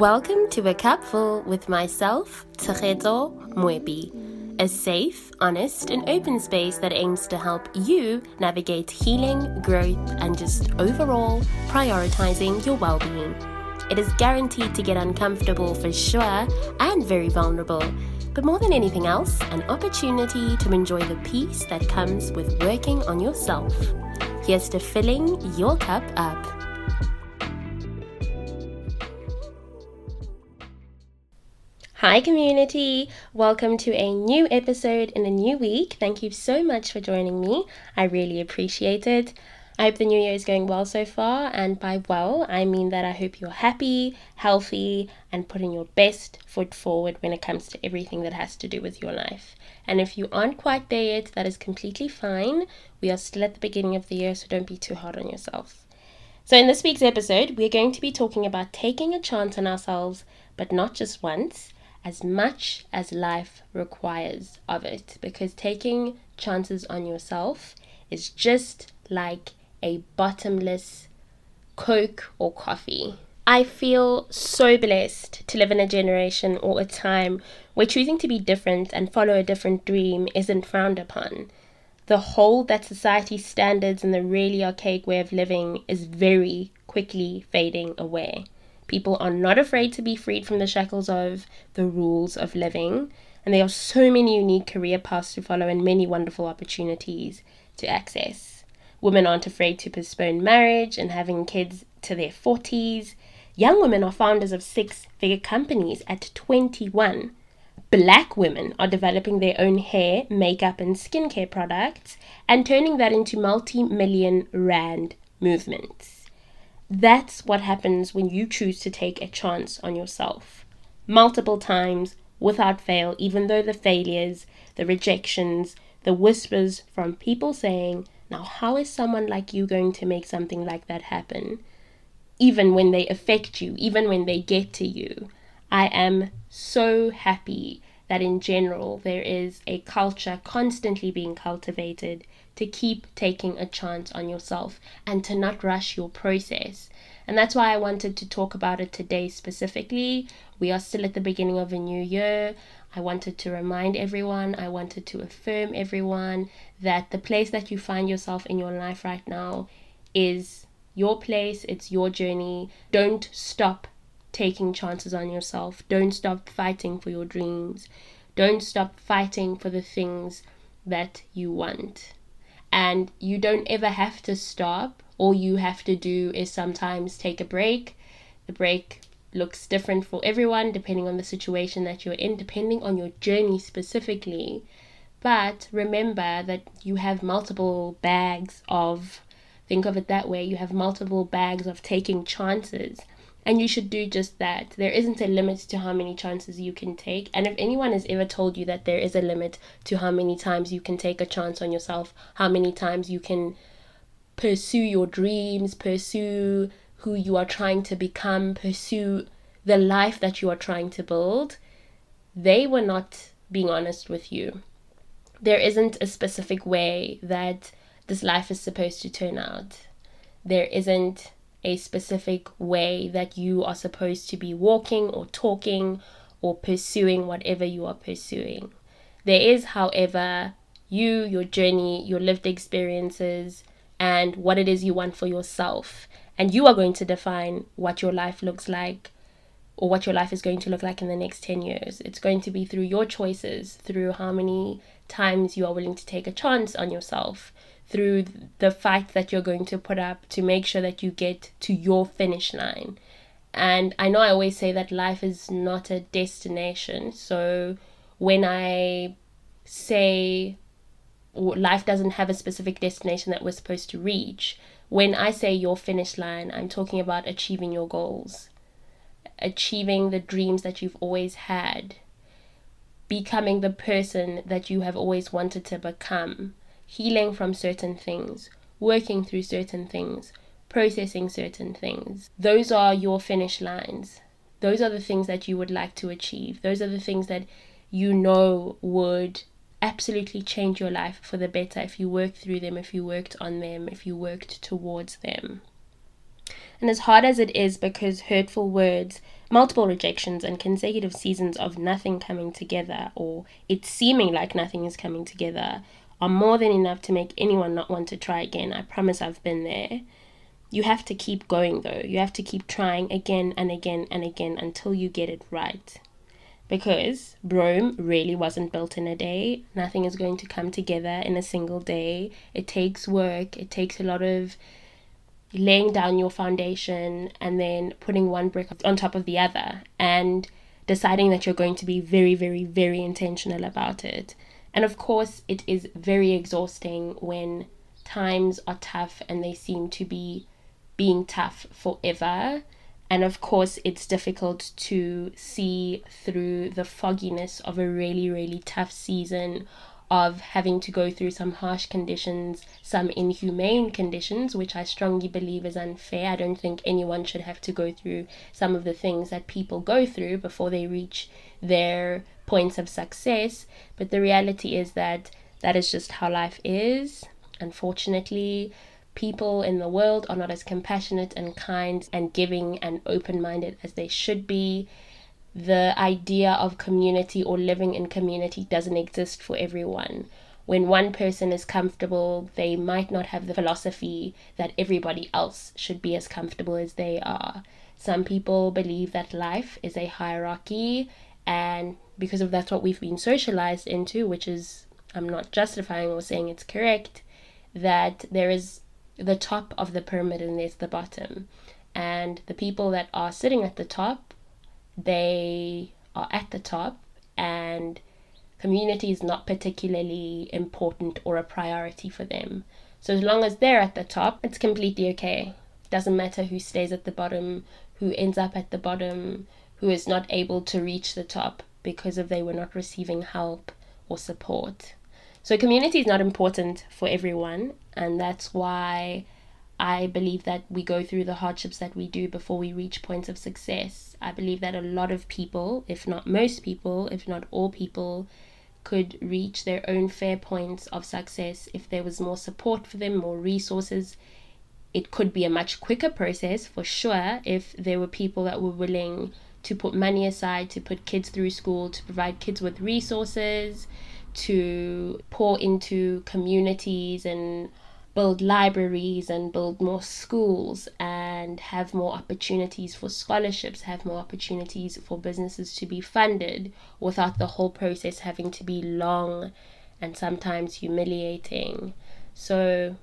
Welcome to A Cupful with myself, Tshegetso Mwebi, a safe, honest, and open space that aims to help you navigate healing, growth, and just overall prioritizing your well being. It is guaranteed to get uncomfortable for sure and very vulnerable, but more than anything else, an opportunity to enjoy the peace that comes with working on yourself. Here's to filling your cup up. Hi, community! Welcome to a new episode in a new week. Thank you so much for joining me. I really appreciate it. I hope the new year is going well so far, and by well, I mean that I hope you're happy, healthy, and putting your best foot forward when it comes to everything that has to do with your life. And if you aren't quite there yet, that is completely fine. We are still at the beginning of the year, so don't be too hard on yourself. So, in this week's episode, we're going to be talking about taking a chance on ourselves, but not just once as much as life requires of it because taking chances on yourself is just like a bottomless Coke or coffee. I feel so blessed to live in a generation or a time where choosing to be different and follow a different dream isn't frowned upon. The hold that society's standards and the really archaic way of living is very quickly fading away. People are not afraid to be freed from the shackles of the rules of living, and there are so many unique career paths to follow and many wonderful opportunities to access. Women aren't afraid to postpone marriage and having kids to their 40s. Young women are founders of six figure companies at 21. Black women are developing their own hair, makeup, and skincare products and turning that into multi million rand movements. That's what happens when you choose to take a chance on yourself. Multiple times, without fail, even though the failures, the rejections, the whispers from people saying, Now, how is someone like you going to make something like that happen? Even when they affect you, even when they get to you. I am so happy that in general there is a culture constantly being cultivated to keep taking a chance on yourself and to not rush your process. And that's why I wanted to talk about it today specifically. We are still at the beginning of a new year. I wanted to remind everyone, I wanted to affirm everyone that the place that you find yourself in your life right now is your place, it's your journey. Don't stop taking chances on yourself. Don't stop fighting for your dreams. Don't stop fighting for the things that you want. And you don't ever have to stop. All you have to do is sometimes take a break. The break looks different for everyone depending on the situation that you're in, depending on your journey specifically. But remember that you have multiple bags of, think of it that way, you have multiple bags of taking chances. And you should do just that. There isn't a limit to how many chances you can take. And if anyone has ever told you that there is a limit to how many times you can take a chance on yourself, how many times you can pursue your dreams, pursue who you are trying to become, pursue the life that you are trying to build, they were not being honest with you. There isn't a specific way that this life is supposed to turn out. There isn't a specific way that you are supposed to be walking or talking or pursuing whatever you are pursuing. There is, however, you, your journey, your lived experiences, and what it is you want for yourself. And you are going to define what your life looks like or what your life is going to look like in the next 10 years. It's going to be through your choices, through how many times you are willing to take a chance on yourself, through the fight that you're going to put up to make sure that you get to your finish line. And I know I always say that life is not a destination. So when I say life doesn't have a specific destination that we're supposed to reach, when I say your finish line, I'm talking about achieving your goals, achieving the dreams that you've always had, becoming the person that you have always wanted to become healing from certain things, working through certain things, processing certain things. Those are your finish lines. Those are the things that you would like to achieve. Those are the things that you know would absolutely change your life for the better if you worked through them, if you worked on them, if you worked towards them. And as hard as it is, because hurtful words multiple rejections and consecutive seasons of nothing coming together or it seeming like nothing is coming together are more than enough to make anyone not want to try again. I promise I've been there. You have to keep going though. You have to keep trying again and again and again until you get it right. Because Rome really wasn't built in a day. Nothing is going to come together in a single day. It takes work, it takes a lot of laying down your foundation and then putting one brick on top of the other and deciding that you're going to be very, very, very intentional about it. And of course, it is very exhausting when times are tough and they seem to be being tough forever. And of course, it's difficult to see through the fogginess of a really, really tough season of having to go through some harsh conditions, some inhumane conditions, which I strongly believe is unfair. I don't think anyone should have to go through some of the things that people go through before they reach their points of success. But the reality is that that is just how life is. Unfortunately, people in the world are not as compassionate and kind and giving and open minded as they should be the idea of community or living in community doesn't exist for everyone. When one person is comfortable, they might not have the philosophy that everybody else should be as comfortable as they are. Some people believe that life is a hierarchy, and because of that's what we've been socialized into, which is, I'm not justifying or saying it's correct, that there is the top of the pyramid and there's the bottom. And the people that are sitting at the top they are at the top and community is not particularly important or a priority for them. So as long as they're at the top, it's completely okay. Doesn't matter who stays at the bottom, who ends up at the bottom, who is not able to reach the top because of they were not receiving help or support. So community is not important for everyone and that's why I believe that we go through the hardships that we do before we reach points of success. I believe that a lot of people, if not most people, if not all people, could reach their own fair points of success if there was more support for them, more resources. It could be a much quicker process for sure if there were people that were willing to put money aside to put kids through school, to provide kids with resources, to pour into communities and build libraries and build more schools and have more opportunities for scholarships, have more opportunities for businesses to be funded without the whole process having to be long and sometimes humiliating. So,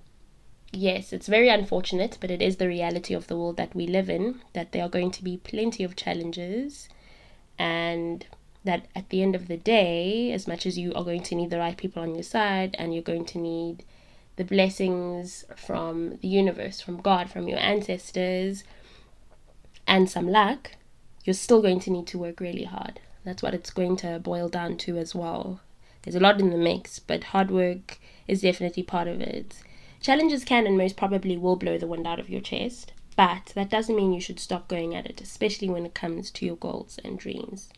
yes, it's very unfortunate, but it is the reality of the world that we live in that there are going to be plenty of challenges and that at the end of the day, as much as you are going to need the right people on your side and you're going to need the blessings from the universe, from God, from your ancestors, and some luck, you're still going to need to work really hard. That's what it's going to boil down to as well. There's a lot in the mix, but hard work is definitely part of it. Challenges can and most probably will blow the wind out of your chest, but that doesn't mean you should stop going at it, especially when it comes to your goals and dreams.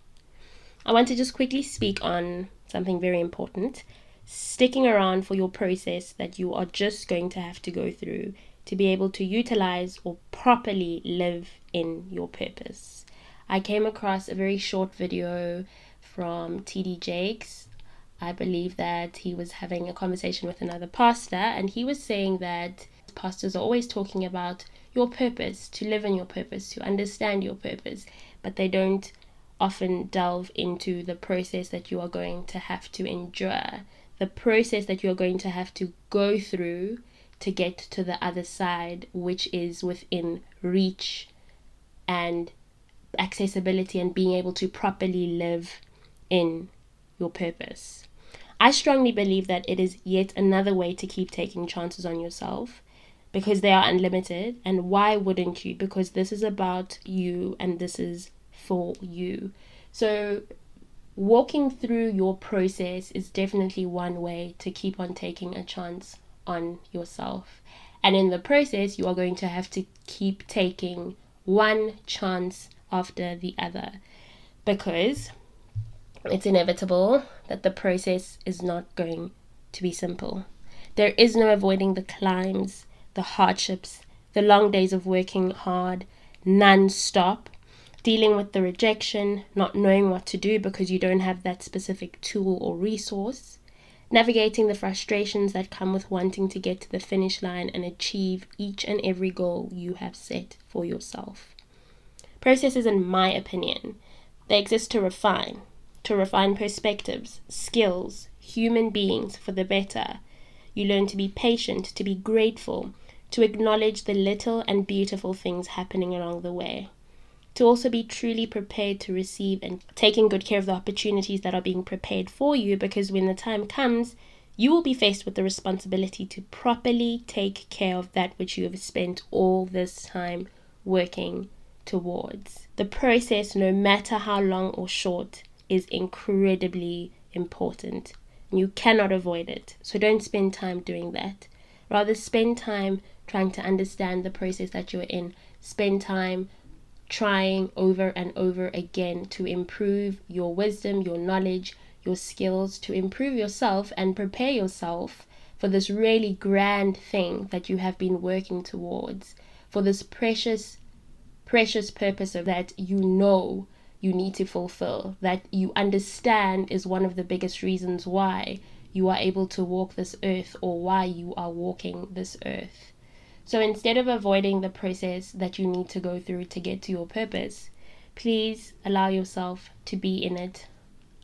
I want to just quickly speak on something very important sticking around for your process that you are just going to have to go through to be able to utilize or properly live in your purpose. I came across a very short video from TD Jakes. I believe that he was having a conversation with another pastor, and he was saying that pastors are always talking about your purpose, to live in your purpose, to understand your purpose, but they don't often delve into the process that you are going to have to endure the process that you're going to have to go through to get to the other side, which is within reach and accessibility and being able to properly live in your purpose. I strongly believe that it is yet another way to keep taking chances on yourself because they are unlimited. And why wouldn't you? Because this is about you and this is for you. So walking through your process is definitely one way to keep on taking a chance on yourself. And in the process, you are going to have to keep taking one chance after the other because it's inevitable that the process is not going to be simple. There is no avoiding the climbs, the hardships, the long days of working hard non stop dealing with the rejection, not knowing what to do because you don't have that specific tool or resource, navigating the frustrations that come with wanting to get to the finish line and achieve each and every goal you have set for yourself. Processes, in my opinion, they exist to refine, to refine perspectives, skills, human beings for the better. You learn to be patient, to be grateful, to acknowledge the little and beautiful things happening along the way to also be truly prepared to receive and taking good care of the opportunities that are being prepared for you because when the time comes, you will be faced with the responsibility to properly take care of that which you have spent all this time working towards. The process, no matter how long or short, is incredibly important. You cannot avoid it. So don't spend time doing that. Rather, spend time trying to understand the process that you're in. Spend time trying over and over again to improve your wisdom, your knowledge, your skills, to improve yourself and prepare yourself for this really grand thing that you have been working towards, for this precious, precious purpose that you know you need to fulfill, that you understand is one of the biggest reasons why you are able to walk this earth or why you are walking this earth. So instead of avoiding the process that you need to go through to get to your purpose, please allow yourself to be in it.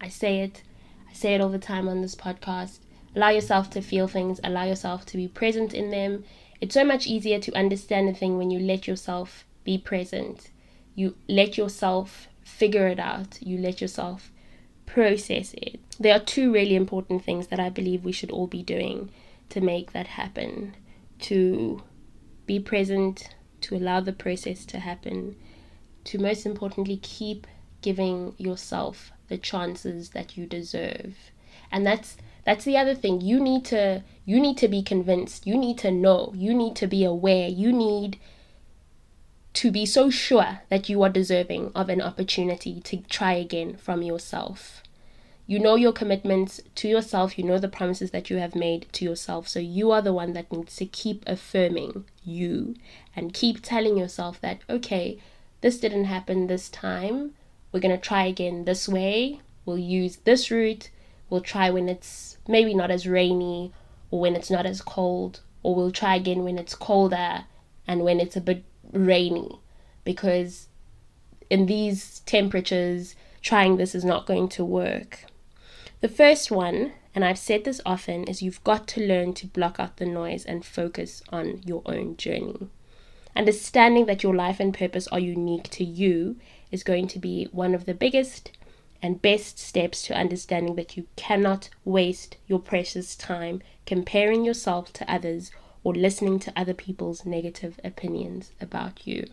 I say it, I say it all the time on this podcast. Allow yourself to feel things, allow yourself to be present in them. It's so much easier to understand a thing when you let yourself be present. You let yourself figure it out, you let yourself process it. There are two really important things that I believe we should all be doing to make that happen. To be present, to allow the process to happen, to most importantly keep giving yourself the chances that you deserve. And that's that's the other thing. You need to you need to be convinced. You need to know. You need to be aware. You need to be so sure that you are deserving of an opportunity to try again from yourself. You know your commitments to yourself, you know the promises that you have made to yourself. So you are the one that needs to keep affirming you and keep telling yourself that, okay, this didn't happen this time. We're going to try again this way. We'll use this route. We'll try when it's maybe not as rainy or when it's not as cold, or we'll try again when it's colder and when it's a bit rainy. Because in these temperatures, trying this is not going to work. The first one, and I've said this often, is you've got to learn to block out the noise and focus on your own journey. Understanding that your life and purpose are unique to you is going to be one of the biggest and best steps to understanding that you cannot waste your precious time comparing yourself to others or listening to other people's negative opinions about you.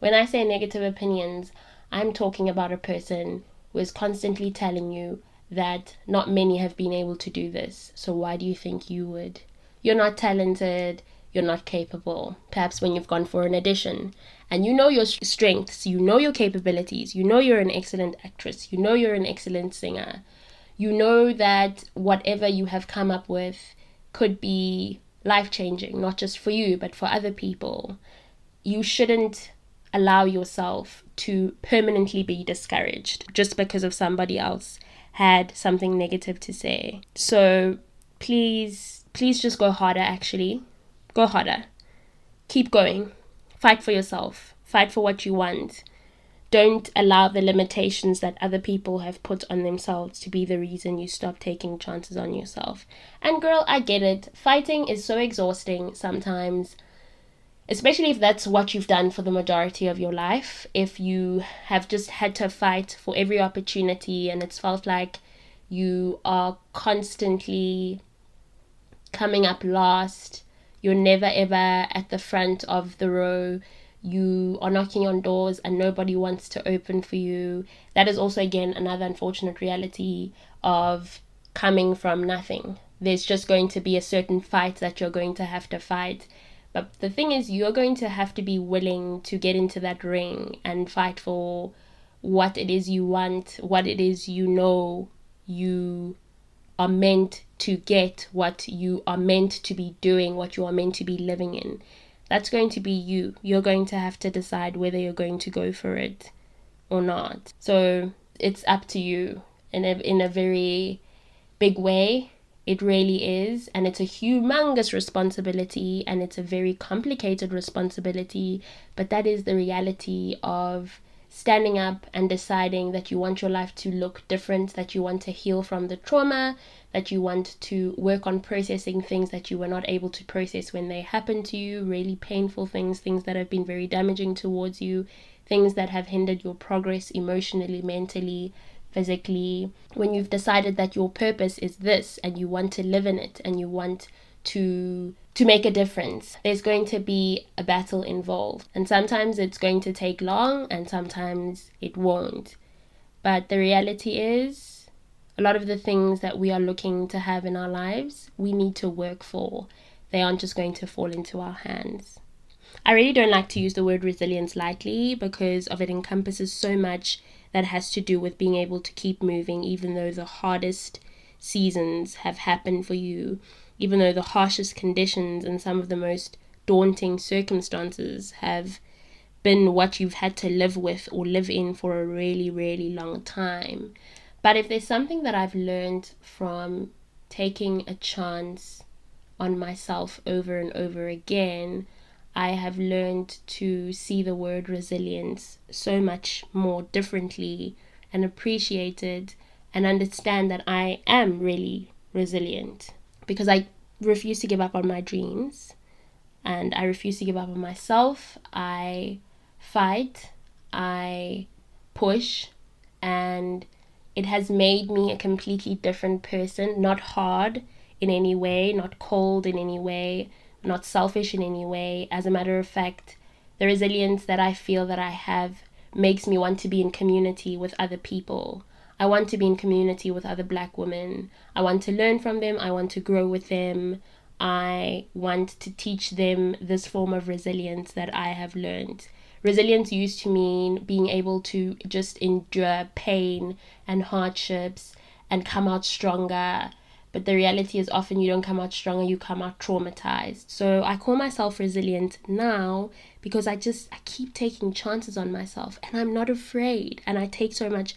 When I say negative opinions, I'm talking about a person who is constantly telling you that not many have been able to do this. So why do you think you would? You're not talented, you're not capable. Perhaps when you've gone for an audition and you know your strengths, you know your capabilities, you know you're an excellent actress, you know you're an excellent singer, you know that whatever you have come up with could be life changing, not just for you, but for other people. You shouldn't allow yourself to permanently be discouraged just because of somebody else had something negative to say. So please, please just go harder, actually. Go harder. Keep going. Fight for yourself. Fight for what you want. Don't allow the limitations that other people have put on themselves to be the reason you stop taking chances on yourself. And girl, I get it. Fighting is so exhausting sometimes especially if that's what you've done for the majority of your life. If you have just had to fight for every opportunity and it's felt like you are constantly coming up last, you're never ever at the front of the row, you are knocking on doors and nobody wants to open for you. That is also, again, another unfortunate reality of coming from nothing. There's just going to be a certain fight that you're going to have to fight but the thing is, you're going to have to be willing to get into that ring and fight for what it is you want, what it is you know you are meant to get, what you are meant to be doing, what you are meant to be living in. That's going to be you. You're going to have to decide whether you're going to go for it or not. So it's up to you in a, in a very big way. It really is. And it's a humongous responsibility and it's a very complicated responsibility. But that is the reality of standing up and deciding that you want your life to look different, that you want to heal from the trauma, that you want to work on processing things that you were not able to process when they happened to you, really painful things, things that have been very damaging towards you, things that have hindered your progress emotionally, mentally, physically. When you've decided that your purpose is this and you want to live in it and you want to to make a difference. There's going to be a battle involved. And sometimes it's going to take long and sometimes it won't. But the reality is a lot of the things that we are looking to have in our lives, we need to work for. They aren't just going to fall into our hands. I really don't like to use the word resilience lightly because of it encompasses so much that has to do with being able to keep moving even though the hardest seasons have happened for you even though the harshest conditions and some of the most daunting circumstances have been what you've had to live with or live in for a really, really long time. But if there's something that I've learned from taking a chance on myself over and over again, I have learned to see the word resilience so much more differently and appreciate it and understand that I am really resilient because I refuse to give up on my dreams and I refuse to give up on myself. I fight, I push, and it has made me a completely different person, not hard in any way, not cold in any way, not selfish in any way. As a matter of fact, the resilience that I feel that I have makes me want to be in community with other people. I want to be in community with other black women. I want to learn from them. I want to grow with them. I want to teach them this form of resilience that I have learned. Resilience used to mean being able to just endure pain and hardships and come out stronger. But the reality is often you don't come out stronger, you come out traumatized. So I call myself resilient now because I just I keep taking chances on myself and I'm not afraid and I take so much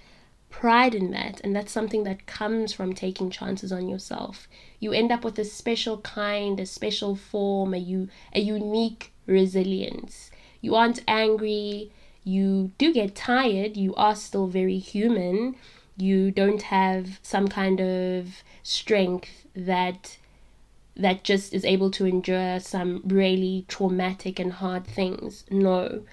pride in that and that's something that comes from taking chances on yourself. You end up with a special kind a special form a you a unique resilience. You aren't angry. You do get tired. You are still very human. You don't have some kind of strength that that just is able to endure some really traumatic and hard things. No.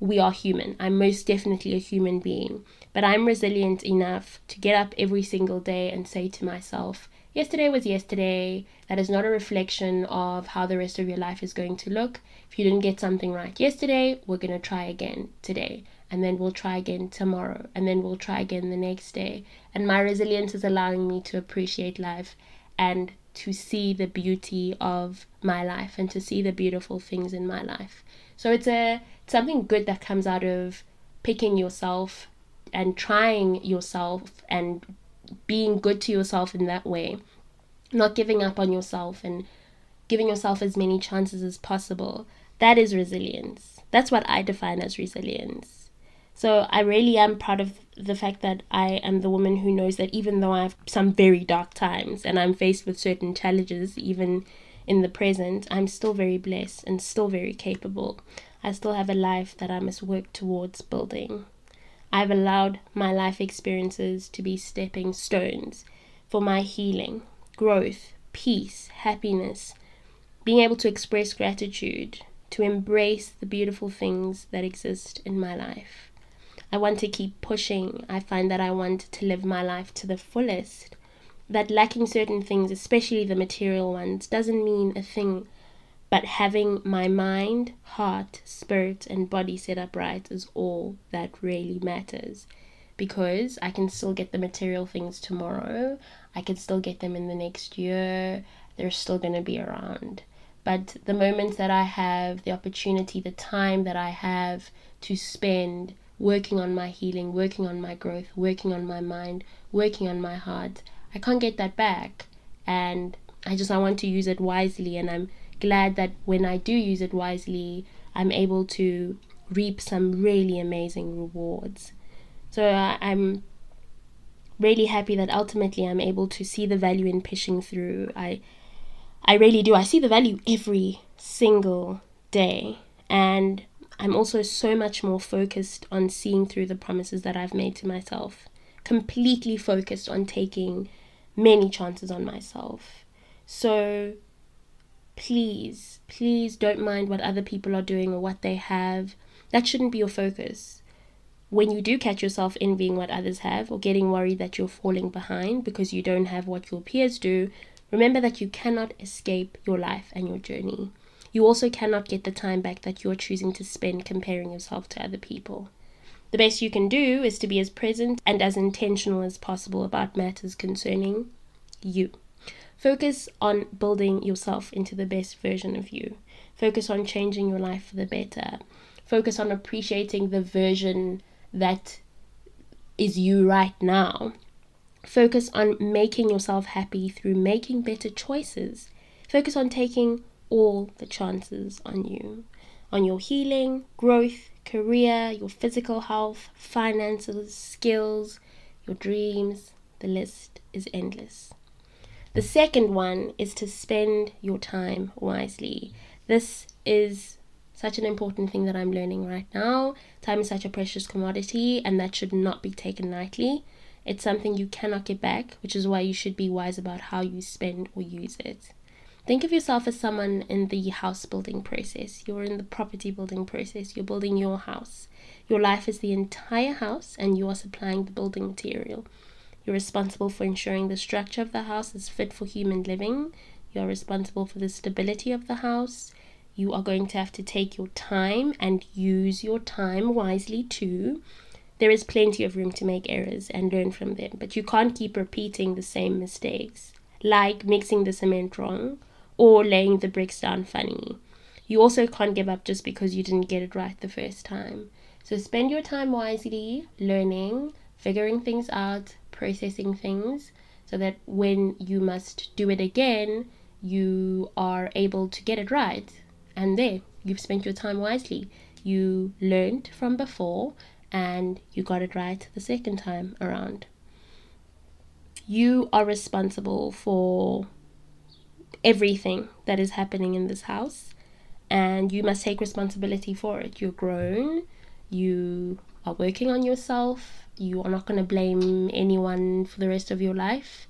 We are human. I'm most definitely a human being, but I'm resilient enough to get up every single day and say to myself, yesterday was yesterday. That is not a reflection of how the rest of your life is going to look. If you didn't get something right yesterday, we're going to try again today. And then we'll try again tomorrow. And then we'll try again the next day. And my resilience is allowing me to appreciate life and to see the beauty of my life and to see the beautiful things in my life. So it's a something good that comes out of picking yourself and trying yourself and being good to yourself in that way. Not giving up on yourself and giving yourself as many chances as possible. That is resilience. That's what I define as resilience. So I really am proud of the fact that I am the woman who knows that even though I have some very dark times and I'm faced with certain challenges, even in the present, I'm still very blessed and still very capable. I still have a life that I must work towards building. I've allowed my life experiences to be stepping stones for my healing, growth, peace, happiness, being able to express gratitude, to embrace the beautiful things that exist in my life. I want to keep pushing. I find that I want to live my life to the fullest that lacking certain things, especially the material ones, doesn't mean a thing. But having my mind, heart, spirit, and body set up right is all that really matters. Because I can still get the material things tomorrow, I can still get them in the next year, they're still going to be around. But the moments that I have, the opportunity, the time that I have to spend working on my healing, working on my growth, working on my mind, working on my heart, I can't get that back. And I just I want to use it wisely and I'm glad that when I do use it wisely, I'm able to reap some really amazing rewards. So I, I'm really happy that ultimately I'm able to see the value in pushing through. I I really do. I see the value every single day. And I'm also so much more focused on seeing through the promises that I've made to myself. Completely focused on taking many chances on myself. So please, please don't mind what other people are doing or what they have. That shouldn't be your focus. When you do catch yourself envying what others have or getting worried that you're falling behind because you don't have what your peers do, remember that you cannot escape your life and your journey. You also cannot get the time back that you're choosing to spend comparing yourself to other people. The best you can do is to be as present and as intentional as possible about matters concerning you. Focus on building yourself into the best version of you. Focus on changing your life for the better. Focus on appreciating the version that is you right now. Focus on making yourself happy through making better choices. Focus on taking all the chances on you, on your healing, growth, career, your physical health, finances, skills, your dreams. The list is endless. The second one is to spend your time wisely. This is such an important thing that I'm learning right now. Time is such a precious commodity, and that should not be taken lightly. It's something you cannot get back, which is why you should be wise about how you spend or use it. Think of yourself as someone in the house building process. You're in the property building process. You're building your house. Your life is the entire house, and you are supplying the building material. You're responsible for ensuring the structure of the house is fit for human living. You're responsible for the stability of the house. You are going to have to take your time and use your time wisely too. There is plenty of room to make errors and learn from them, but you can't keep repeating the same mistakes, like mixing the cement wrong or laying the bricks down funny. You also can't give up just because you didn't get it right the first time. So spend your time wisely, learning, figuring things out, processing things so that when you must do it again, you are able to get it right. And there, you've spent your time wisely. You learned from before and you got it right the second time around. You are responsible for everything that is happening in this house and you must take responsibility for it. You're grown, you are working on yourself, you are not going to blame anyone for the rest of your life.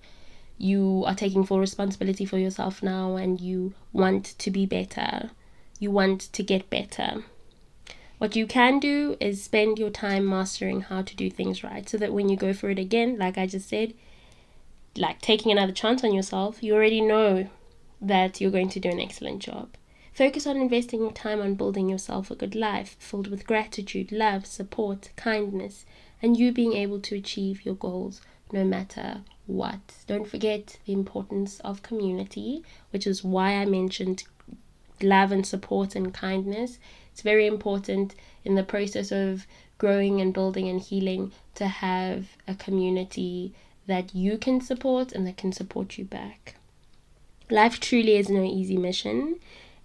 You are taking full responsibility for yourself now and you want to be better. You want to get better. What you can do is spend your time mastering how to do things right so that when you go for it again, like I just said, like taking another chance on yourself, you already know that you're going to do an excellent job. Focus on investing your time on building yourself a good life filled with gratitude, love, support, kindness, and you being able to achieve your goals no matter what. Don't forget the importance of community, which is why I mentioned love and support and kindness. It's very important in the process of growing and building and healing to have a community that you can support and that can support you back. Life truly is no easy mission.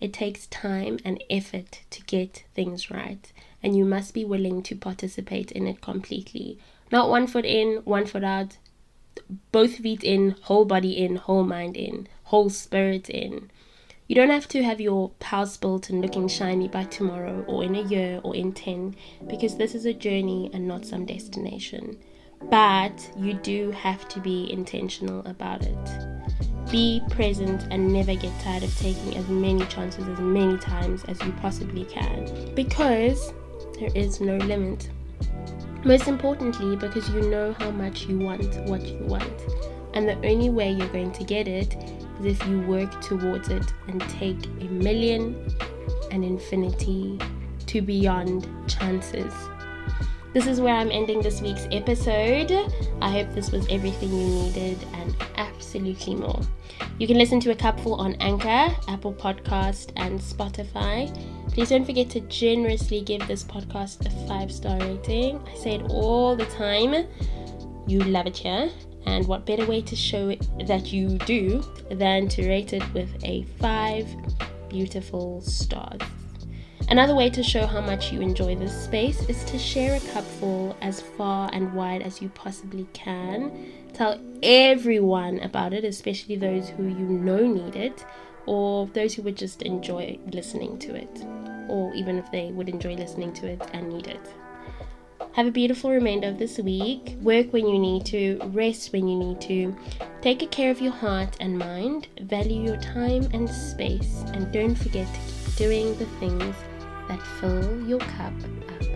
It takes time and effort to get things right and you must be willing to participate in it completely. Not one foot in, one foot out, both feet in, whole body in, whole mind in, whole spirit in. You don't have to have your house built and looking shiny by tomorrow or in a year or in 10 because this is a journey and not some destination. But you do have to be intentional about it. Be present and never get tired of taking as many chances as many times as you possibly can because there is no limit. Most importantly, because you know how much you want what you want. And the only way you're going to get it is if you work towards it and take a million and infinity to beyond chances. This is where I'm ending this week's episode. I hope this was everything you needed and absolutely more. You can listen to A Cupful on Anchor, Apple Podcast, and Spotify. Please don't forget to generously give this podcast a five star rating. I say it all the time. You love it here. And what better way to show that you do than to rate it with a five beautiful stars? Another way to show how much you enjoy this space is to share a cupful as far and wide as you possibly can. Tell everyone about it, especially those who you know need it, or those who would just enjoy listening to it, or even if they would enjoy listening to it and need it. Have a beautiful remainder of this week. Work when you need to, rest when you need to. Take care of your heart and mind, value your time and space, and don't forget to keep doing the things that fill your cup up.